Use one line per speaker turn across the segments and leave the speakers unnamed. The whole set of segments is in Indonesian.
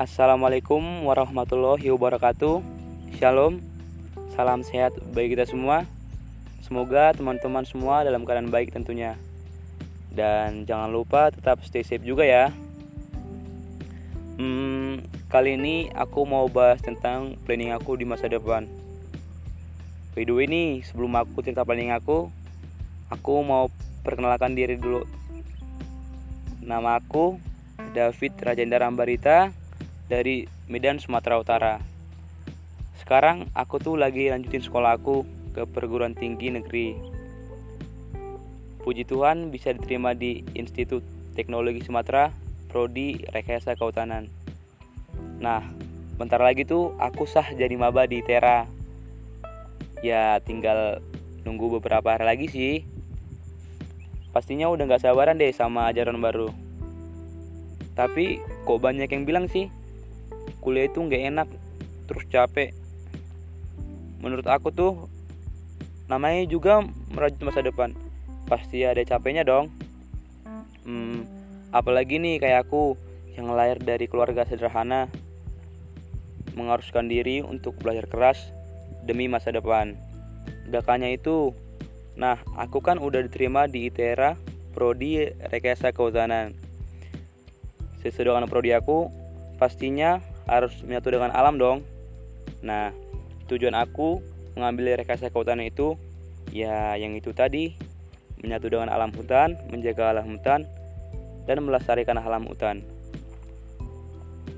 Assalamualaikum warahmatullahi wabarakatuh. Shalom. Salam sehat bagi kita semua. Semoga teman-teman semua dalam keadaan baik tentunya. Dan jangan lupa tetap stay safe juga ya. Hmm, kali ini aku mau bahas tentang planning aku di masa depan. Way nih, sebelum aku cerita planning aku, aku mau perkenalkan diri dulu. Nama aku David Rajendra Ambarita dari Medan, Sumatera Utara. Sekarang aku tuh lagi lanjutin sekolah aku ke perguruan tinggi negeri. Puji Tuhan bisa diterima di Institut Teknologi Sumatera, Prodi Rekayasa Kehutanan. Nah, bentar lagi tuh aku sah jadi maba di Tera. Ya, tinggal nunggu beberapa hari lagi sih. Pastinya udah gak sabaran deh sama ajaran baru. Tapi kok banyak yang bilang sih kuliah itu gak enak terus capek. Menurut aku tuh namanya juga merajut masa depan. Pasti ada capeknya dong. Hmm, apalagi nih kayak aku yang lahir dari keluarga sederhana mengharuskan diri untuk belajar keras demi masa depan. Gak hanya itu, Nah, aku kan udah diterima di ITERA Prodi Rekayasa Kehutanan. Sesuai dengan prodi aku, pastinya harus menyatu dengan alam dong. Nah, tujuan aku mengambil rekayasa kehutanan itu ya yang itu tadi, menyatu dengan alam hutan, menjaga alam hutan dan melestarikan alam hutan.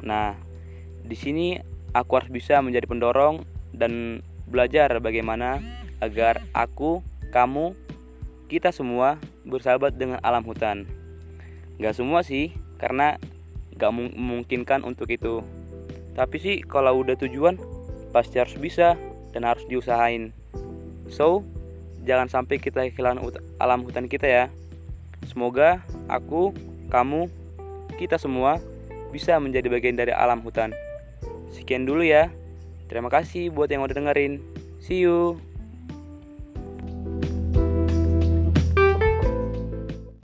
Nah, di sini aku harus bisa menjadi pendorong dan belajar bagaimana agar aku kamu, kita semua bersahabat dengan alam hutan. Gak semua sih, karena gak memungkinkan untuk itu. Tapi sih kalau udah tujuan, pasti harus bisa dan harus diusahain. So, jangan sampai kita kehilangan alam hutan kita ya. Semoga aku, kamu, kita semua bisa menjadi bagian dari alam hutan. Sekian dulu ya. Terima kasih buat yang udah dengerin. See you.